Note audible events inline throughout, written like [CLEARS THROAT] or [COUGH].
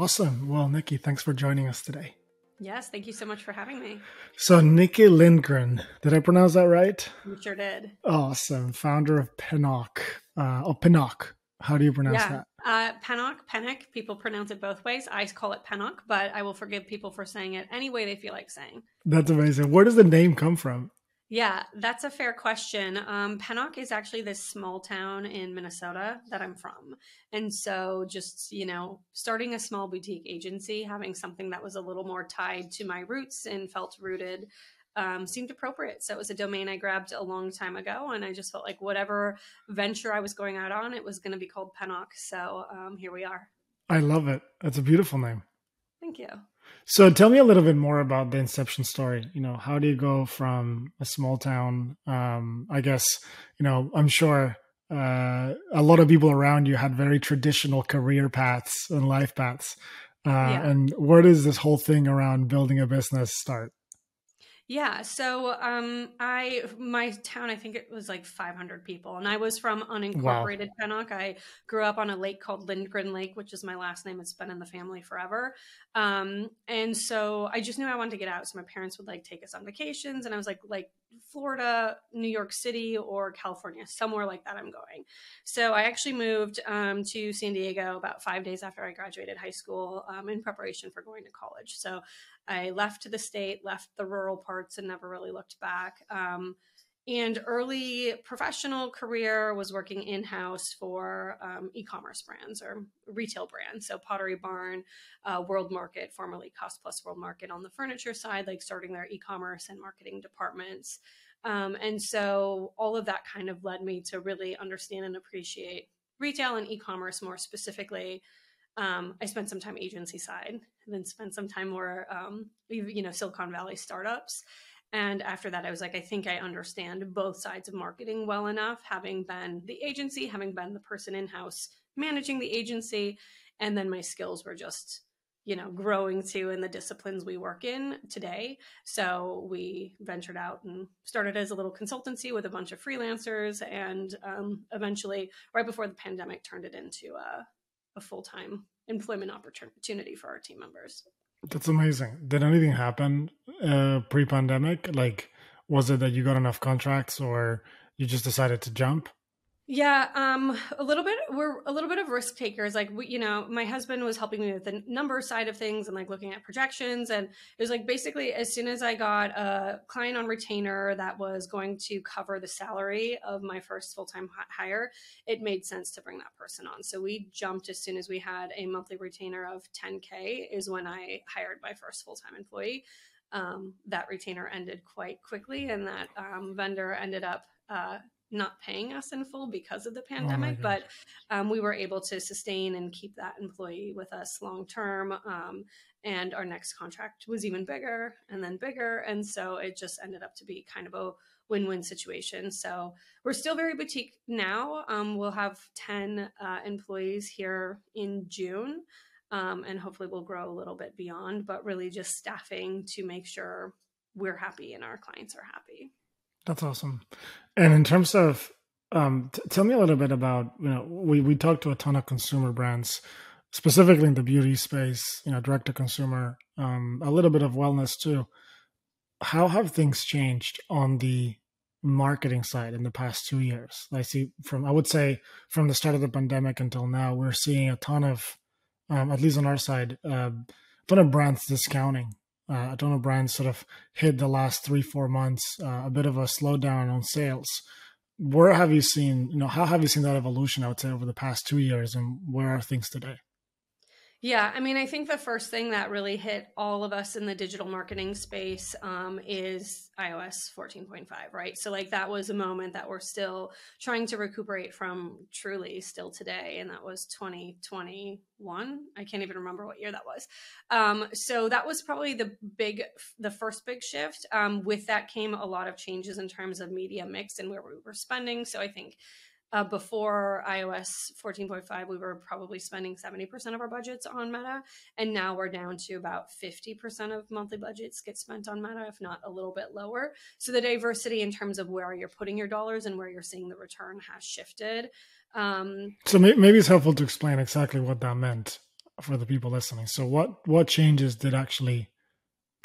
Awesome. Well, Nikki, thanks for joining us today. Yes, thank you so much for having me. So, Nikki Lindgren, did I pronounce that right? You sure did. Awesome. Founder of Pennock. Uh, oh, Pennock. How do you pronounce yeah. that? Uh, Pennock, Pennock. People pronounce it both ways. I call it Pennock, but I will forgive people for saying it any way they feel like saying. That's amazing. Where does the name come from? Yeah, that's a fair question. Um, Pennock is actually this small town in Minnesota that I'm from. And so, just, you know, starting a small boutique agency, having something that was a little more tied to my roots and felt rooted um, seemed appropriate. So, it was a domain I grabbed a long time ago. And I just felt like whatever venture I was going out on, it was going to be called Pennock. So, um, here we are. I love it. That's a beautiful name. Thank you. So tell me a little bit more about the inception story. You know, how do you go from a small town? Um, I guess, you know, I'm sure uh, a lot of people around you had very traditional career paths and life paths. Uh, yeah. And where does this whole thing around building a business start? Yeah, so um, I my town I think it was like 500 people, and I was from unincorporated wow. Pennock. I grew up on a lake called Lindgren Lake, which is my last name. It's been in the family forever, um, and so I just knew I wanted to get out. So my parents would like take us on vacations, and I was like, like Florida, New York City, or California, somewhere like that. I'm going. So I actually moved um, to San Diego about five days after I graduated high school um, in preparation for going to college. So I left the state, left the rural parts, and never really looked back. Um, and early professional career was working in house for um, e commerce brands or retail brands. So Pottery Barn, uh, World Market, formerly Cost Plus World Market on the furniture side, like starting their e commerce and marketing departments. Um, and so all of that kind of led me to really understand and appreciate retail and e commerce more specifically. Um, I spent some time agency side, and then spent some time more, um, you know, Silicon Valley startups. And after that, I was like, I think I understand both sides of marketing well enough, having been the agency, having been the person in house managing the agency. And then my skills were just, you know, growing too in the disciplines we work in today. So we ventured out and started as a little consultancy with a bunch of freelancers. And um, eventually, right before the pandemic, turned it into a, a full time employment opportunity for our team members. That's amazing. Did anything happen uh, pre-pandemic? Like, was it that you got enough contracts, or you just decided to jump? Yeah, um, a little bit. We're a little bit of risk takers. Like, we, you know, my husband was helping me with the number side of things and like looking at projections. And it was like basically as soon as I got a client on retainer that was going to cover the salary of my first full time hire, it made sense to bring that person on. So we jumped as soon as we had a monthly retainer of 10K, is when I hired my first full time employee. Um, that retainer ended quite quickly, and that um, vendor ended up uh, not paying us in full because of the oh pandemic, oh but um, we were able to sustain and keep that employee with us long term. Um, and our next contract was even bigger and then bigger. And so it just ended up to be kind of a win win situation. So we're still very boutique now. Um, we'll have 10 uh, employees here in June. Um, and hopefully we'll grow a little bit beyond, but really just staffing to make sure we're happy and our clients are happy. That's awesome. And in terms of, um, t- tell me a little bit about, you know, we, we talked to a ton of consumer brands, specifically in the beauty space, you know, direct to consumer, um, a little bit of wellness too. How have things changed on the marketing side in the past two years? I see from, I would say from the start of the pandemic until now, we're seeing a ton of, um, at least on our side, uh, a ton of brands discounting uh, Adona Brand sort of hit the last three, four months, uh, a bit of a slowdown on sales. Where have you seen, you know, how have you seen that evolution, I would say, over the past two years and where are things today? Yeah, I mean, I think the first thing that really hit all of us in the digital marketing space um, is iOS 14.5, right? So, like, that was a moment that we're still trying to recuperate from truly still today. And that was 2021. I can't even remember what year that was. Um, so, that was probably the big, the first big shift. Um, with that came a lot of changes in terms of media mix and where we were spending. So, I think uh, before iOS 14.5, we were probably spending 70% of our budgets on Meta. And now we're down to about 50% of monthly budgets get spent on Meta, if not a little bit lower. So the diversity in terms of where you're putting your dollars and where you're seeing the return has shifted. Um, so maybe it's helpful to explain exactly what that meant. for the people listening. So what what changes did actually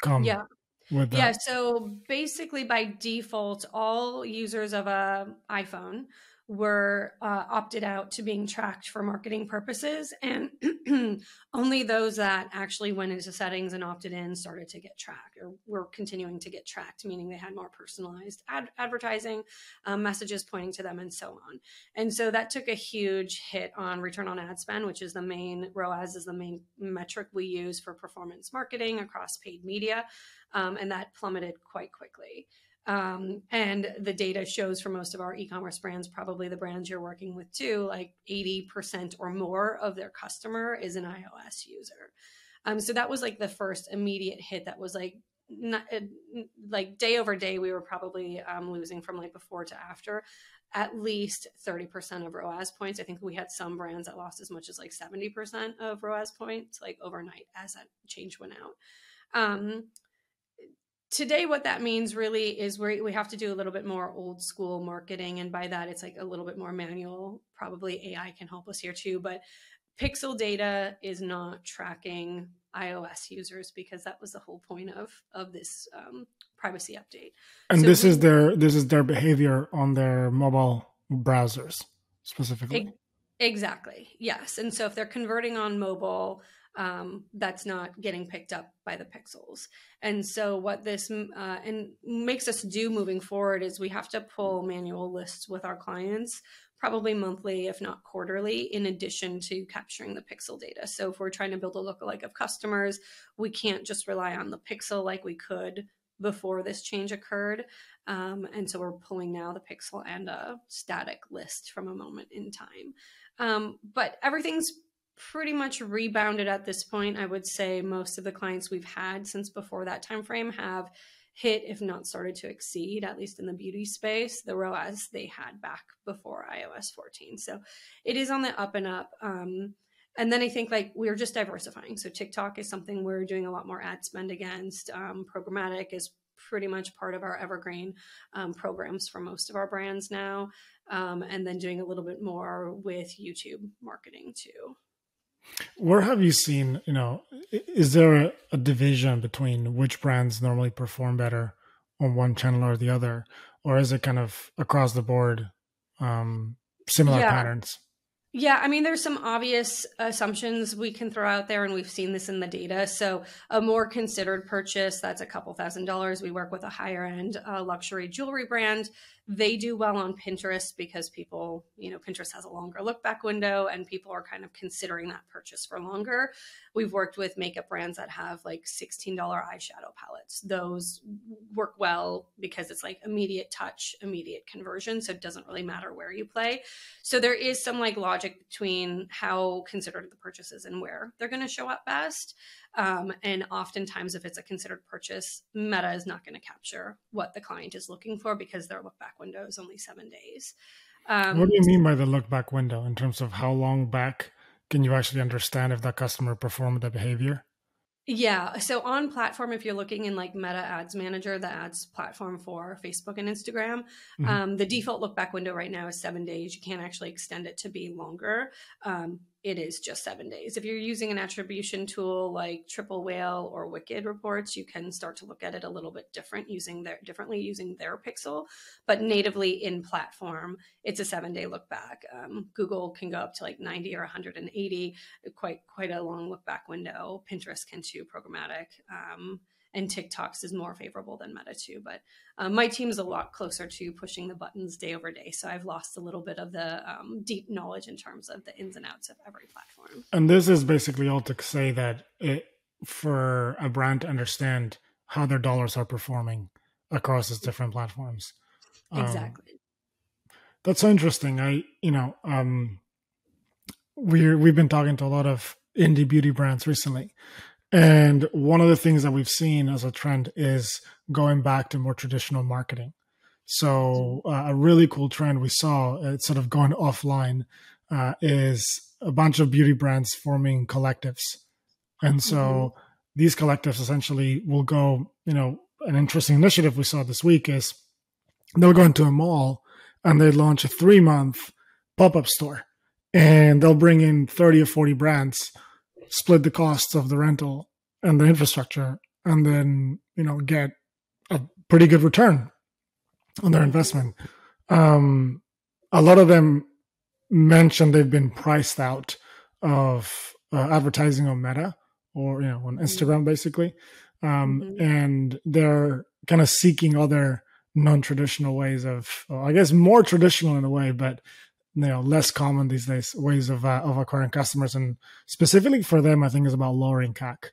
come? Yeah. Yeah, so basically by default, all users of a iPhone were uh, opted out to being tracked for marketing purposes and [CLEARS THROAT] only those that actually went into settings and opted in started to get tracked or were continuing to get tracked meaning they had more personalized ad- advertising um, messages pointing to them and so on. And so that took a huge hit on return on ad spend which is the main roas is the main metric we use for performance marketing across paid media um, and that plummeted quite quickly um, and the data shows for most of our e-commerce brands, probably the brands you're working with too, like 80% or more of their customer is an iOS user. Um, so that was like the first immediate hit that was like not, uh, like day over day, we were probably um, losing from like before to after at least 30% of ROAS points. I think we had some brands that lost as much as like 70% of ROAS points, like overnight as that change went out. Um, today what that means really is we we have to do a little bit more old school marketing and by that it's like a little bit more manual. Probably ai can help us here too but pixel data is not tracking ios users because that was the whole point of of this um, privacy update. And so this we, is their this is their behavior on their mobile browsers specifically? Exactly yes. And so if they're converting on mobile um, that's not getting picked up by the pixels. And so, what this uh, and makes us do moving forward is we have to pull manual lists with our clients, probably monthly, if not quarterly, in addition to capturing the pixel data. So, if we're trying to build a lookalike of customers, we can't just rely on the pixel like we could before this change occurred. Um, and so, we're pulling now the pixel and a static list from a moment in time. Um, but everything's pretty much rebounded at this point. I would say most of the clients we've had since before that time frame have hit, if not started to exceed, at least in the beauty space, the ROAS they had back before iOS 14. So it is on the up and up. Um, and then I think like we're just diversifying. So TikTok is something we're doing a lot more ad spend against. Um, programmatic is pretty much part of our evergreen um, programs for most of our brands now. Um, and then doing a little bit more with YouTube marketing too. Where have you seen, you know, is there a, a, division between which brands normally perform better on one channel or the other? Or is it kind of across the board um, similar yeah. patterns? Yeah, I mean, there's some obvious assumptions we can throw out there, and we've seen this in the data. So, a more considered purchase that's a couple thousand dollars. We work with a higher end uh, luxury jewelry brand they do well on Pinterest because people, you know, Pinterest has a longer look back window and people are kind of considering that purchase for longer. We've worked with makeup brands that have like $16 eyeshadow palettes. Those work well because it's like immediate touch, immediate conversion. So it doesn't really matter where you play. So there is some like logic between how considered the purchases and where they're going to show up best. Um, and oftentimes, if it's a considered purchase, Meta is not going to capture what the client is looking for because their look back window is only seven days. Um, what do you mean by the look back window in terms of how long back can you actually understand if that customer performed the behavior? Yeah. So on platform, if you're looking in like Meta Ads Manager, the ads platform for Facebook and Instagram, mm-hmm. um, the default look back window right now is seven days. You can't actually extend it to be longer. Um, it is just seven days. If you're using an attribution tool like Triple Whale or Wicked reports, you can start to look at it a little bit different using their differently using their pixel. But natively in platform, it's a seven day look back. Um, Google can go up to like 90 or 180, quite quite a long look back window. Pinterest can too, programmatic. Um, and TikToks is more favorable than Meta too. But um, my team is a lot closer to pushing the buttons day over day, so I've lost a little bit of the um, deep knowledge in terms of the ins and outs of every platform. And this is basically all to say that it, for a brand to understand how their dollars are performing across its different platforms. Um, exactly. That's so interesting. I, you know, um, we're we've been talking to a lot of indie beauty brands recently, and one of the things that we've seen as a trend is going back to more traditional marketing. So uh, a really cool trend we saw, it's sort of going [LAUGHS] offline, uh, is a bunch of beauty brands forming collectives. And so mm-hmm. these collectives essentially will go, you know, an interesting initiative we saw this week is they'll go into a mall and they launch a three month pop up store and they'll bring in 30 or 40 brands split the costs of the rental and the infrastructure, and then you know get a pretty good return on their investment. Um, a lot of them mentioned they've been priced out of uh, advertising on Meta or you know on mm-hmm. Instagram basically, um, mm-hmm. and they're kind of seeking other non-traditional ways of, well, I guess, more traditional in a way, but you know less common these days ways of uh, of acquiring customers, and specifically for them, I think is about lowering CAC.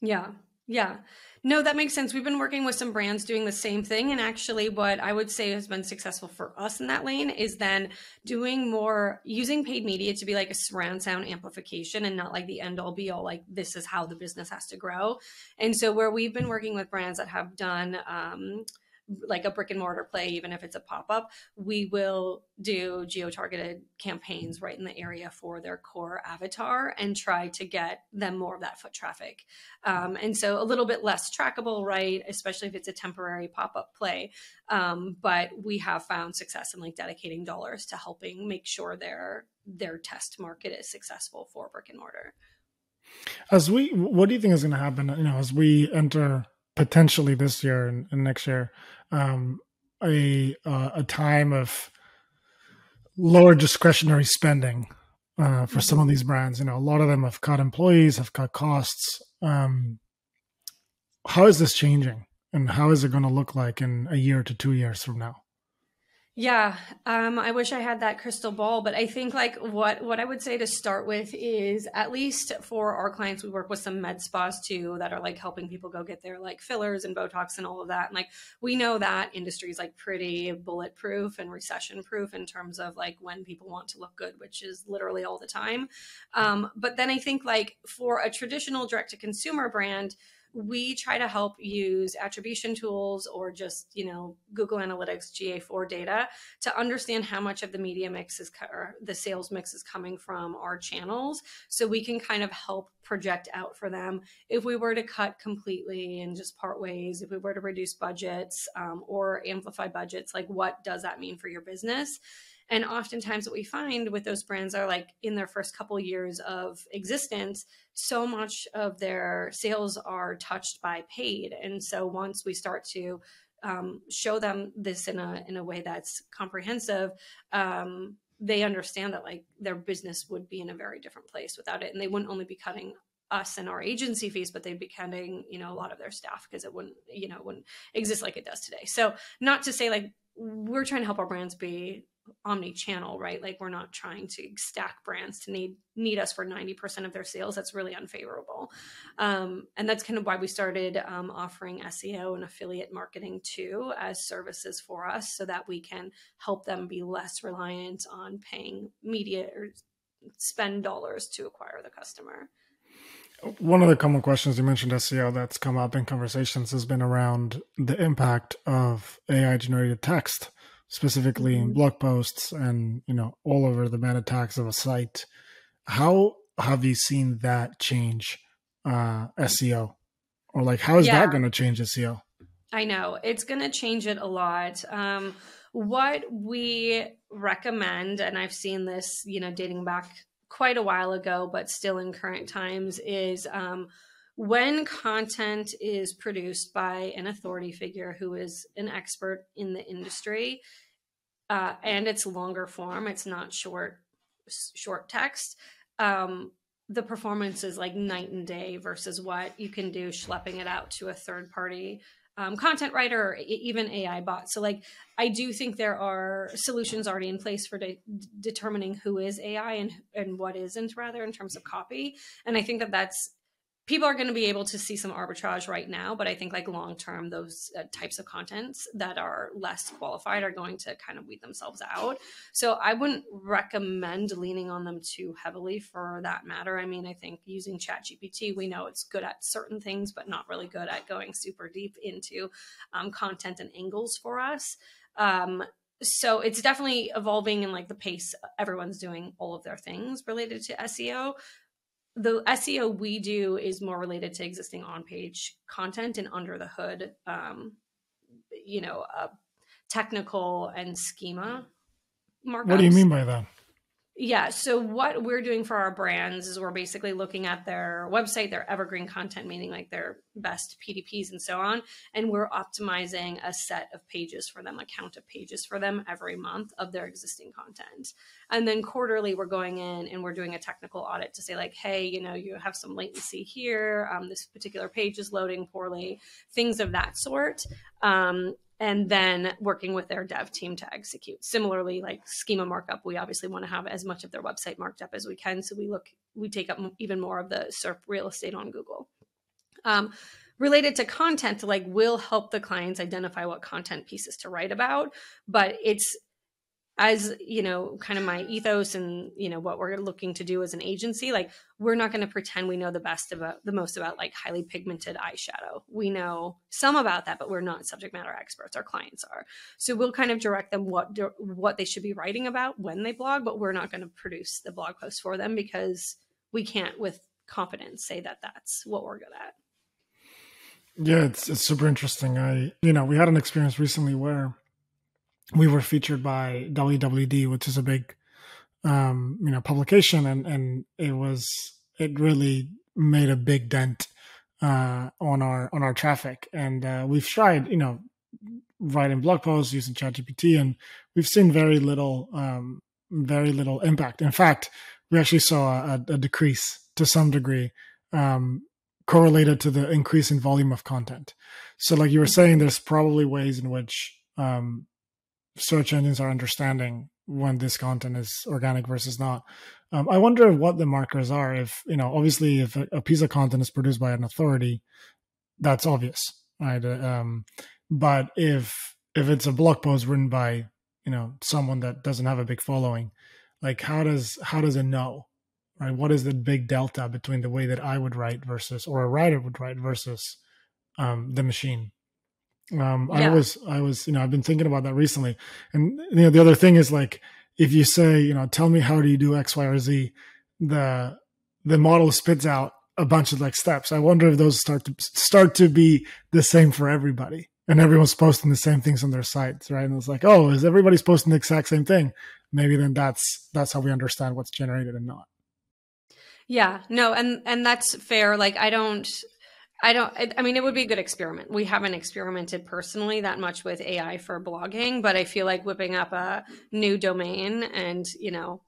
Yeah, yeah. No, that makes sense. We've been working with some brands doing the same thing. And actually, what I would say has been successful for us in that lane is then doing more using paid media to be like a surround sound amplification and not like the end all be all, like this is how the business has to grow. And so, where we've been working with brands that have done, um, like a brick and mortar play, even if it's a pop up, we will do geo targeted campaigns right in the area for their core avatar and try to get them more of that foot traffic. Um, and so a little bit less trackable, right? Especially if it's a temporary pop up play. Um, but we have found success in like dedicating dollars to helping make sure their their test market is successful for brick and mortar. As we, what do you think is going to happen? You know, as we enter potentially this year and, and next year um, a uh, a time of lower discretionary spending uh, for some of these brands. You know, a lot of them have cut employees, have cut costs. Um, how is this changing, and how is it going to look like in a year to two years from now? Yeah, um, I wish I had that crystal ball, but I think like what what I would say to start with is at least for our clients, we work with some med spas too that are like helping people go get their like fillers and Botox and all of that. And like we know that industry is like pretty bulletproof and recession proof in terms of like when people want to look good, which is literally all the time. Um, but then I think like for a traditional direct to consumer brand we try to help use attribution tools or just you know google analytics ga4 data to understand how much of the media mix is or the sales mix is coming from our channels. So we can kind of help project out for them. If we were to cut completely and just part ways if we were to reduce budgets um, or amplify budgets like what does that mean for your business and oftentimes, what we find with those brands are like in their first couple years of existence, so much of their sales are touched by paid. And so once we start to um, show them this in a in a way that's comprehensive, um, they understand that like their business would be in a very different place without it, and they wouldn't only be cutting us and our agency fees, but they'd be cutting, you know, a lot of their staff because it wouldn't, you know, wouldn't exist like it does today. So not to say like we're trying to help our brands be omni-channel right? Like we're not trying to stack brands to need need us for 90% of their sales. That's really unfavorable. Um, and that's kind of why we started um, offering seo and affiliate marketing too as services for us so that we can help them be less reliant on paying media or spend dollars to acquire the customer. One of the common questions. You mentioned SEO that's come up in conversations has been around the impact of AI generated text specifically in mm-hmm. blog posts and you know all over the meta tags of a site. How have you seen that change uh seo or like how is yeah. that going to change seo i know. It's going to change it a lot. Um what we recommend and i've seen this you know dating back quite a while ago but still in current times is um when content is produced by an authority figure who is an expert in the industry uh, and it's longer form it's not short short text um, the performance is like night and day versus what you can do schlepping it out to a third party um, content writer or even AI bot. So, like, I do think there are solutions already in place for de- determining who is AI and and what isn't, rather, in terms of copy. And I think that that's people are going to be able to see some arbitrage right now but i think like long term those uh, types of contents that are less qualified are going to kind of weed themselves out. So i wouldn't recommend leaning on them too heavily for that matter. I mean i think using chat gpt we know it's good at certain things but not really good at going super deep into um, content and angles for us. Um, so it's definitely evolving in like the pace everyone's doing all of their things related to SEO the SEO we do is more related to existing on page content and under the hood, um, you know, uh, technical and schema markups. What do you mean by that? Yeah. So what we're doing for our brands is we're basically looking at their website, their evergreen content, meaning like their best PDPs and so on. And we're optimizing a set of pages for them, a count of pages for them every month of their existing content. And then quarterly, we're going in and we're doing a technical audit to say, like, hey, you know, you have some latency here. Um, this particular page is loading poorly, things of that sort. Um, and then working with their dev team to execute. Similarly, like schema markup, we obviously want to have as much of their website marked up as we can. So we look, we take up even more of the SERP real estate on Google. Um, related to content, like will help the clients identify what content pieces to write about, but it's as you know kind of my ethos and you know what we're looking to do as an agency like we're not going to pretend we know the best about uh, the most about like highly pigmented eyeshadow. We know some about that but we're not subject matter experts. Our clients are. So we'll kind of direct them what what they should be writing about when they blog but we're not going to produce the blog post for them because we can't with confidence say that that's what we're good at. Yeah it's, it's super interesting. I you know we had an experience recently where we were featured by WWD, which is a big, um, you know, publication, and and it was it really made a big dent uh, on our on our traffic, and uh, we've tried, you know, writing blog posts using ChatGPT, and we've seen very little, um, very little impact. In fact, we actually saw a, a decrease to some degree. Um, correlated to the increase in volume of content. So, like you were saying, there's probably ways in which um, search engines are understanding when this content is organic versus not. Um, I wonder what the markers are. If you know, obviously, if a, a, piece of content is produced by an authority, that's obvious, right? Uh, um, but if if it's a blog post written by you know someone that doesn't have a big following, like how does how does it know, right? What is the big delta between the way that I would write versus or a writer would write versus um, the machine? Um, yeah. I was, I was, you know, I've been thinking about that recently. And, you know, the other thing is like, if you say, you know, tell me how do you do X, Y, or Z, the, the model spits out a bunch of like steps. I wonder if those start to start to be the same for everybody and everyone's posting the same things on their sites, right? And it's like, oh, is everybody's posting the exact same thing? Maybe then that's, that's how we understand what's generated and not. Yeah, no, and and that's fair. Like I don't I don't, I mean, it would be a good experiment. We haven't experimented personally that much with AI for blogging, but I feel like whipping up a new domain and, you know,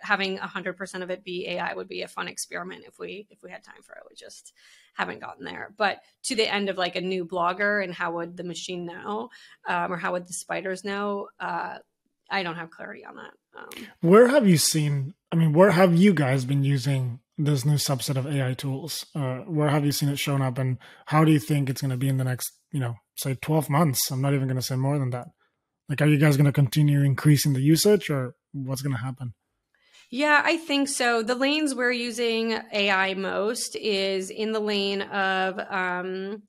having 100% of it be AI would be a fun experiment if we if we had time for it. We just haven't gotten there. But to the end of like a new blogger and how would the machine know, um, or how would the spiders know? Uh, I don't have clarity on that. Um, where have you seen? I mean, where have you guys been using this new subset of AI tools? Uh, where have you seen it shown up, and how do you think it's going to be in the next, you know, say twelve months? I'm not even going to say more than that. Like, are you guys going to continue increasing the usage, or what's going to happen? Yeah, I think so. The lanes we're using AI most is in the lane of um,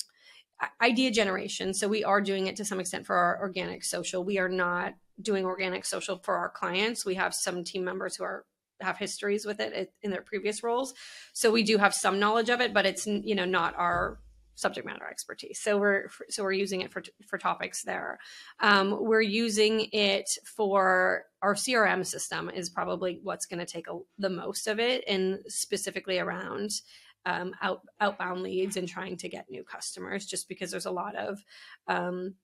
idea generation. So we are doing it to some extent for our organic social. We are not doing organic social for our clients. We have some team members who are have histories with it in their previous roles. So we do have some knowledge of it, but it's you know not our subject matter expertise. So we're so we're using it for for topics there. Um, we're using it for our CRM system is probably what's going to take a, the most of it, and specifically around um, out, outbound leads and trying to get new customers. Just because there's a lot of um,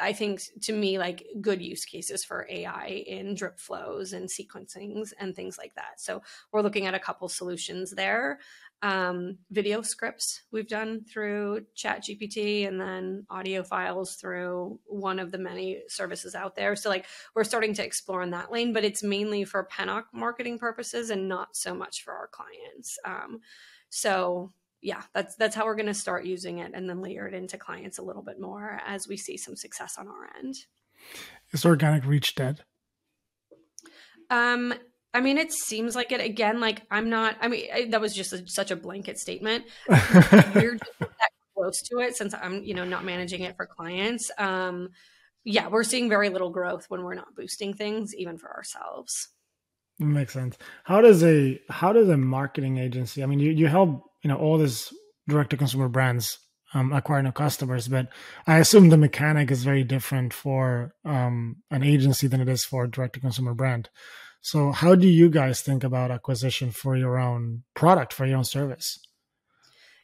I think to me, like good use cases for AI in drip flows and sequencings and things like that. So we're looking at a couple solutions there. Um, video scripts we've done through Chat GPT and then audio files through one of the many services out there. So like we're starting to explore in that lane, but it's mainly for Pennock marketing purposes and not so much for our clients. Um, so yeah, that's that's how we're going to start using it, and then layer it into clients a little bit more as we see some success on our end. Is organic reach dead? Um, I mean, it seems like it. Again, like I'm not. I mean, I, that was just a, such a blanket statement. [LAUGHS] We're just that close to it since I'm, you know, not managing it for clients. Um, yeah, we're seeing very little growth when we're not boosting things, even for ourselves. Makes sense. How does a how does a marketing agency? I mean, you you help you know all these direct to consumer brands um, acquire new customers, but I assume the mechanic is very different for um, an agency than it is for a direct to consumer brand. So, how do you guys think about acquisition for your own product, for your own service?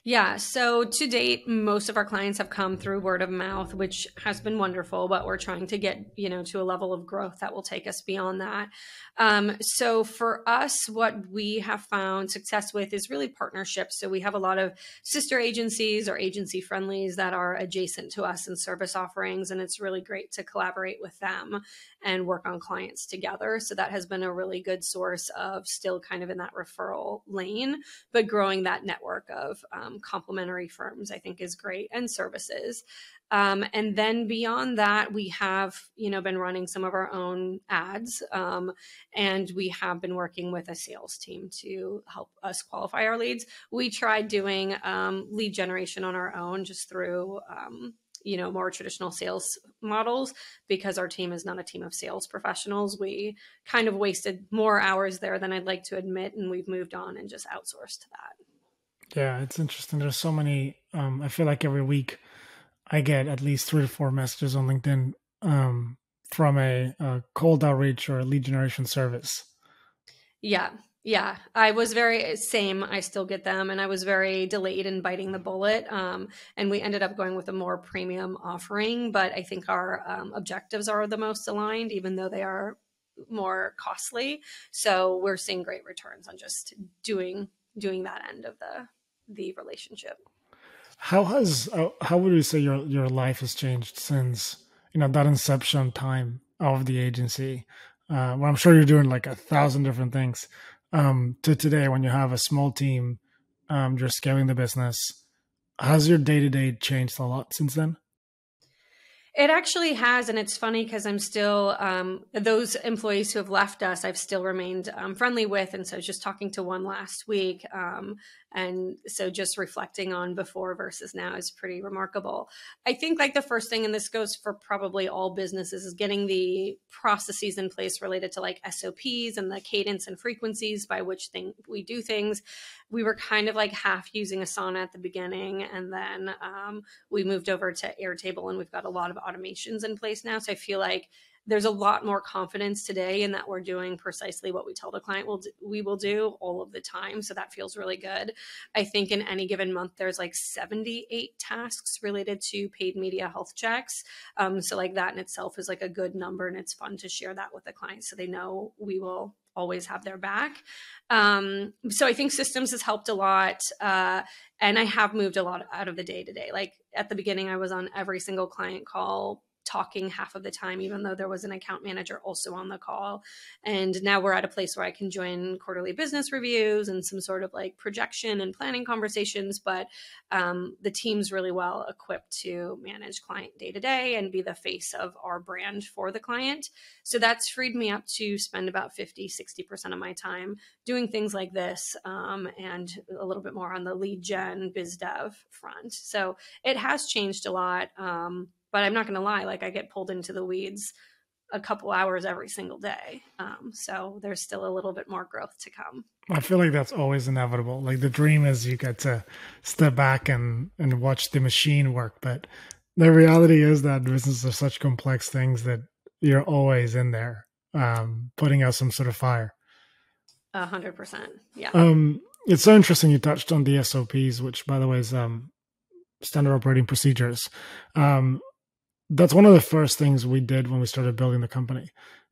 Yeah. So to date, most of our clients have come through word of mouth, which has been wonderful, but we're trying to get, you know, to a level of growth that will take us beyond that. Um, so for us, what we have found success with is really partnerships. So we have a lot of sister agencies or agency friendlies that are adjacent to us in service offerings. And it's really great to collaborate with them and work on clients together. So that has been a really good source of still kind of in that referral lane, but growing that network of um, complementary firms, I think is great and services. Um, and then beyond that, we have, you know, been running some of our own ads, um, and we have been working with a sales team to help us qualify our leads. We tried doing um, lead generation on our own, just through um, you know more traditional sales models because our team is not a team of sales professionals. We kind of wasted more hours there than i'd like to admit and we've moved on and just outsourced that. Yeah it's interesting. There's so many um, i feel like every week i get at least three to four messages on linkedin um, from a, a cold outreach or a lead generation service. Yeah yeah, I was very same. I still get them, and I was very delayed in biting the bullet. Um, and we ended up going with a more premium offering, but I think our um, objectives are the most aligned, even though they are more costly. So we're seeing great returns on just doing doing that end of the the relationship. How has how would you say your your life has changed since you know that inception time of the agency? Uh, well, I'm sure you're doing like a thousand different things um, to today when you have a small team, um, you're scaling the business. Has your day to day changed a lot since then? It actually has, and it's funny because I'm still um, those employees who have left us. I've still remained um, friendly with, and so just talking to one last week, um, and so just reflecting on before versus now is pretty remarkable. I think like the first thing, and this goes for probably all businesses, is getting the processes in place related to like SOPs and the cadence and frequencies by which thing we do things. We were kind of like half using Asana at the beginning, and then um, we moved over to Airtable, and we've got a lot of automations in place now. So I feel like there's a lot more confidence today in that we're doing precisely what we tell the client we'll do, we will do all of the time. So that feels really good. I think in any given month there's like 78 tasks related to paid media health checks. Um, so like that in itself is like a good number and it's fun to share that with the client so they know we will always have their back. Um, so i think systems has helped a lot uh, and i have moved a lot out of the day to day. Like at the beginning i was on every single client call talking half of the time, even though there was an account manager also on the call. And now we're at a place where I can join quarterly business reviews and some sort of like projection and planning conversations. But um, the team's really well equipped to manage client day to day and be the face of our brand for the client. So that's freed me up to spend about 50, 60% of my time doing things like this um, and a little bit more on the lead gen biz dev front. So it has changed a lot. Um, but I'm not going to lie, like I get pulled into the weeds a couple hours every single day. Um, so there's still a little bit more growth to come. I feel like that's always inevitable. Like the dream is you get to step back and, and watch the machine work. But the reality is that businesses are such complex things that you're always in there um, putting out some sort of fire. A hundred percent. Yeah. Um, it's so interesting you touched on the SOPs, which by the way is um, standard operating procedures. Um, that's one of the first things we did when we started building the company.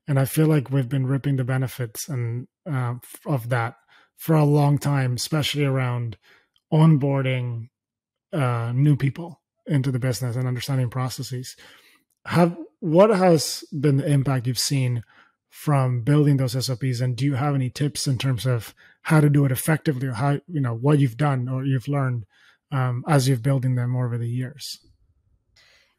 And i feel like we've been ripping the benefits and uh, of that for a long time especially around onboarding uh, new people into the business and understanding processes. Have what has been the impact you've seen from building those sops and do you have any tips in terms of how to do it effectively or how you know what you've done or you've learned um, as you've building them over the years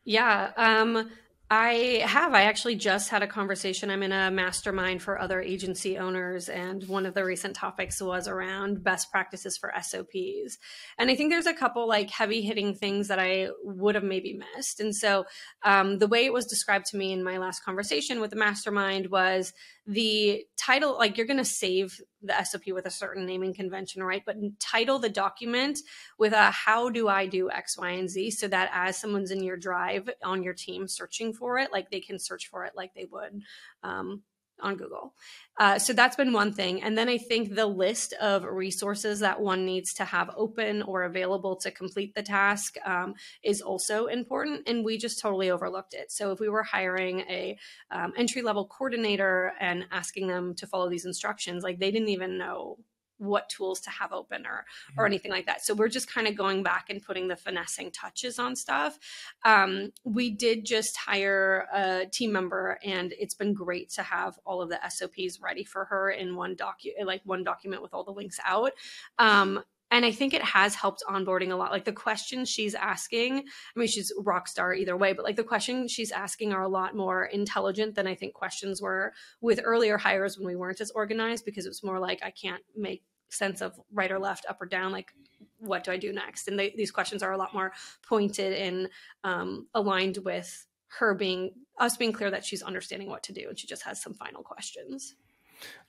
yeah. Um, I have. I actually just had a conversation. I'm in a mastermind for other agency owners, and one of the recent topics was around best practices for SOPs. And I think there's a couple like heavy hitting things that I would have maybe missed. And so um, the way it was described to me in my last conversation with the mastermind was the title like you're going to save the SOP with a certain naming convention, right? But title the document with a how do I do X, Y, and Z so that as someone's in your drive on your team searching for it, like they can search for it like they would um, on Google. Uh, so that's been one thing. And then I think the list of resources that one needs to have open or available to complete the task um, is also important. And we just totally overlooked it. So if we were hiring a um, entry level coordinator and asking them to follow these instructions, like they didn't even know what tools to have open or or anything like that. So we're just kind of going back and putting the finessing touches on stuff. Um, we did just hire a team member, and it's been great to have all of the SOPs ready for her in one document, like one document with all the links out. Um, and I think it has helped onboarding a lot. Like the questions she's asking, I mean, she's rock star either way, but like the questions she's asking are a lot more intelligent than I think questions were with earlier hires when we weren't as organized because it was more like I can't make sense of right or left, up or down. Like, what do I do next? And they, these questions are a lot more pointed and um, aligned with her being us being clear that she's understanding what to do, and she just has some final questions.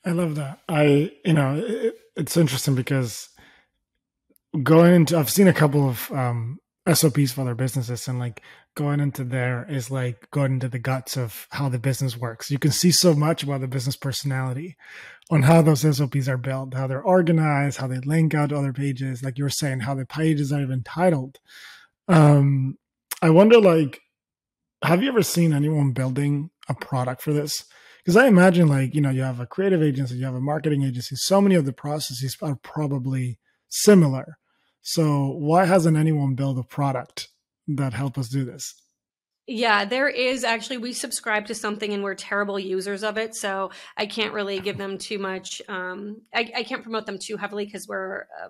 I love that. I, you know, it, it's interesting because going into I've seen a couple of um SOPs for other businesses and like going into there is like going into the guts of how the business works. You can see so much about the business personality on how those SOPs are built, how they're organized, how they link out to other pages, like you were saying, how the pages are even titled. Um I wonder like have you ever seen anyone building a product for this? Because I imagine like, you know, you have a creative agency, you have a marketing agency, so many of the processes are probably similar. So why hasn't anyone built a product that help us do this? Yeah, there is actually. We subscribe to something and we're terrible users of it. So I can't really give them too much. Um, I, I, can't promote them too heavily because we're uh,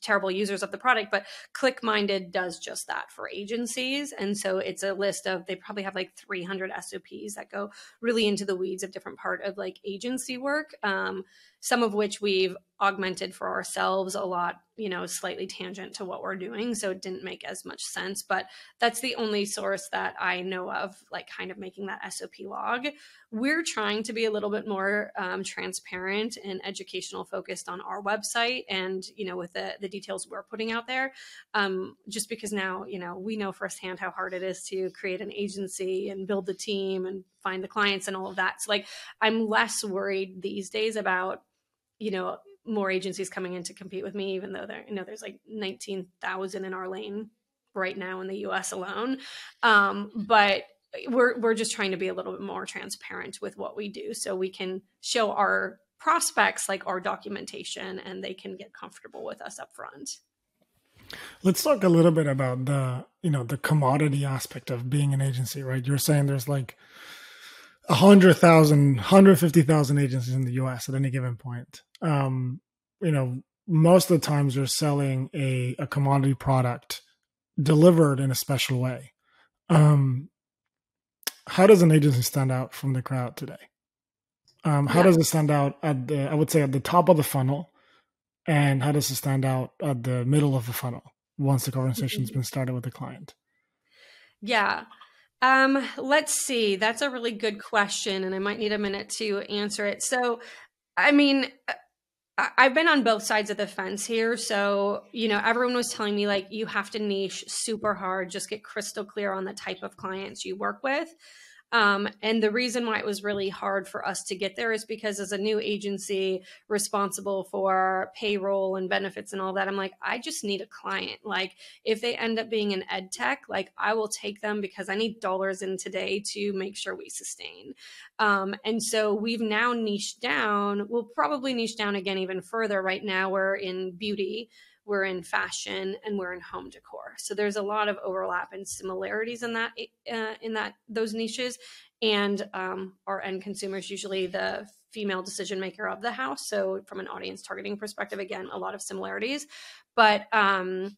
terrible users of the product. But ClickMinded does just that for agencies. And so it's a list of, they probably have like 300 SOPs that go really into the weeds of different part of like agency work. Um, some of which we've augmented for ourselves a lot, you know, slightly tangent to what we're doing. So it didn't make as much sense. But that's the only source that I know of, like kind of making that SOP log. We're trying to be a little bit more um, transparent and educational focused on our website and, you know, with the, the details we're putting out there. Um, just because now, you know, we know firsthand how hard it is to create an agency and build the team and find the clients and all of that. So, like, I'm less worried these days about you know more agencies coming in to compete with me even though there you know there's like 19,000 in our lane right now in the US alone. Um, but we're we're just trying to be a little bit more transparent with what we do so we can show our prospects like our documentation and they can get comfortable with us up front let's talk a little bit about the you know the commodity aspect of being an agency right? You're saying there's like 100,000, 150,000 agencies in the US at any given point. Um, you know, most of the times you're selling a, a commodity product delivered in a special way. Um, how does an agency stand out from the crowd today? Um, how yeah. does it stand out at the, I would say, at the top of the funnel? And how does it stand out at the middle of the funnel once the conversation's mm-hmm. been started with the client? Yeah. Um, let's see. That's a really good question, and I might need a minute to answer it. So, I mean, I've been on both sides of the fence here. So, you know, everyone was telling me like you have to niche super hard, just get crystal clear on the type of clients you work with. Um, and the reason why it was really hard for us to get there is because as a new agency responsible for payroll and benefits and all that, I'm like, I just need a client. Like if they end up being an ed tech, like I will take them because I need dollars in today to make sure we sustain. Um, and so we've now niched down. We'll probably niche down again even further. Right now we're in beauty we're in fashion and we're in home decor. So there's a lot of overlap and similarities in that uh, in that those niches. And um, our end consumers usually the female decision maker of the house. So from an audience targeting perspective again a lot of similarities. But um,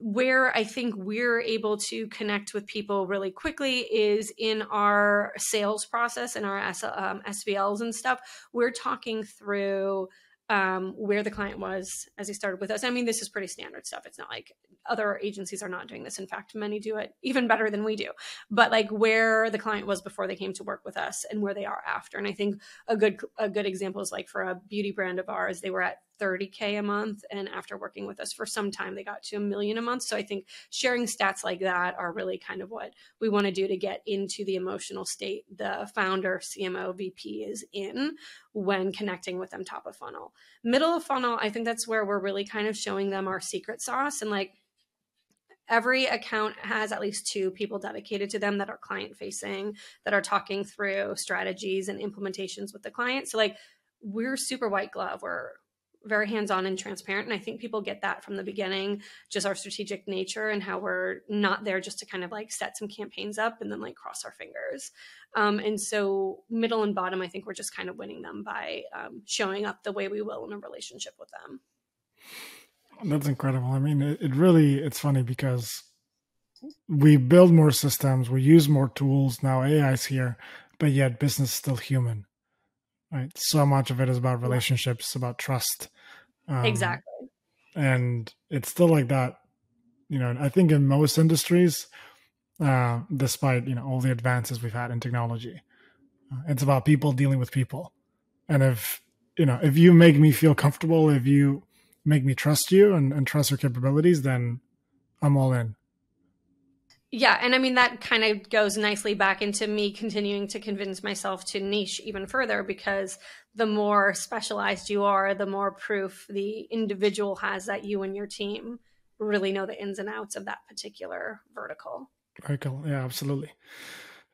where I think we're able to connect with people really quickly is in our sales process and our um, SVLs and stuff. We're talking through um, where the client was as he started with us. I mean, this is pretty standard stuff. It's not like other agencies are not doing this. In fact, many do it even better than we do. But like where the client was before they came to work with us and where they are after. And I think a good a good example is like for a beauty brand of ours, they were at 30K a month. And after working with us for some time, they got to a million a month. So I think sharing stats like that are really kind of what we want to do to get into the emotional state the founder, CMO, VP is in when connecting with them top of funnel. Middle of funnel, I think that's where we're really kind of showing them our secret sauce and like, every account has at least two people dedicated to them that are client facing that are talking through strategies and implementations with the client so like we're super white glove. We're very hands on and transparent. And I think people get that from the beginning, just our strategic nature and how we're not there just to kind of like set some campaigns up and then like cross our fingers. Um, and so, middle and bottom, I think we're just kind of winning them by um, showing up the way we will in a relationship with them. That's incredible. I mean, it, it really, it's funny because we build more systems, we use more tools. Now AI's here, but yet business is still human right. So much of it is about relationships about trust um, exactly. and it's still like that you know i think in most industries uh, despite you know all the advances we've had in technology uh, it's about people dealing with people. And if you know if you make me feel comfortable if you make me trust you and, and trust your capabilities then i'm all in yeah, and I mean that kind of goes nicely back into me continuing to convince myself to niche even further because the more specialized you are, the more proof the individual has that you and your team really know the ins and outs of that particular vertical. Very cool. Yeah, absolutely.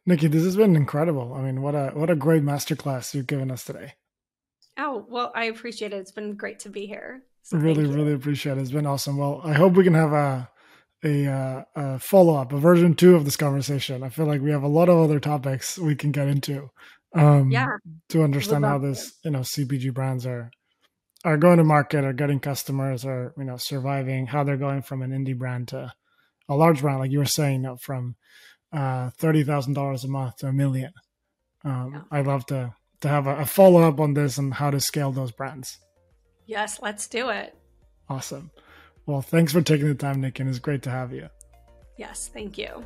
Nikki, this has been incredible. I mean, what a what a great masterclass you've given us today. Oh, well, I appreciate it. It's been great to be here. So really, really appreciate it. It's been awesome. Well, I hope we can have a a, uh, a follow up, a version two of this conversation. I feel like we have a lot of other topics we can get into. Um, yeah. To understand how this, you know, CPG brands are are going to market, are getting customers, or you know, surviving. How they're going from an indie brand to a large brand, like you were saying, from uh, thirty thousand dollars a month to a million. Um, yeah. I'd love to to have a, a follow up on this and how to scale those brands. Yes, let's do it. Awesome. Well, thanks for taking the time, Nick, and it's great to have you. Yes, thank you.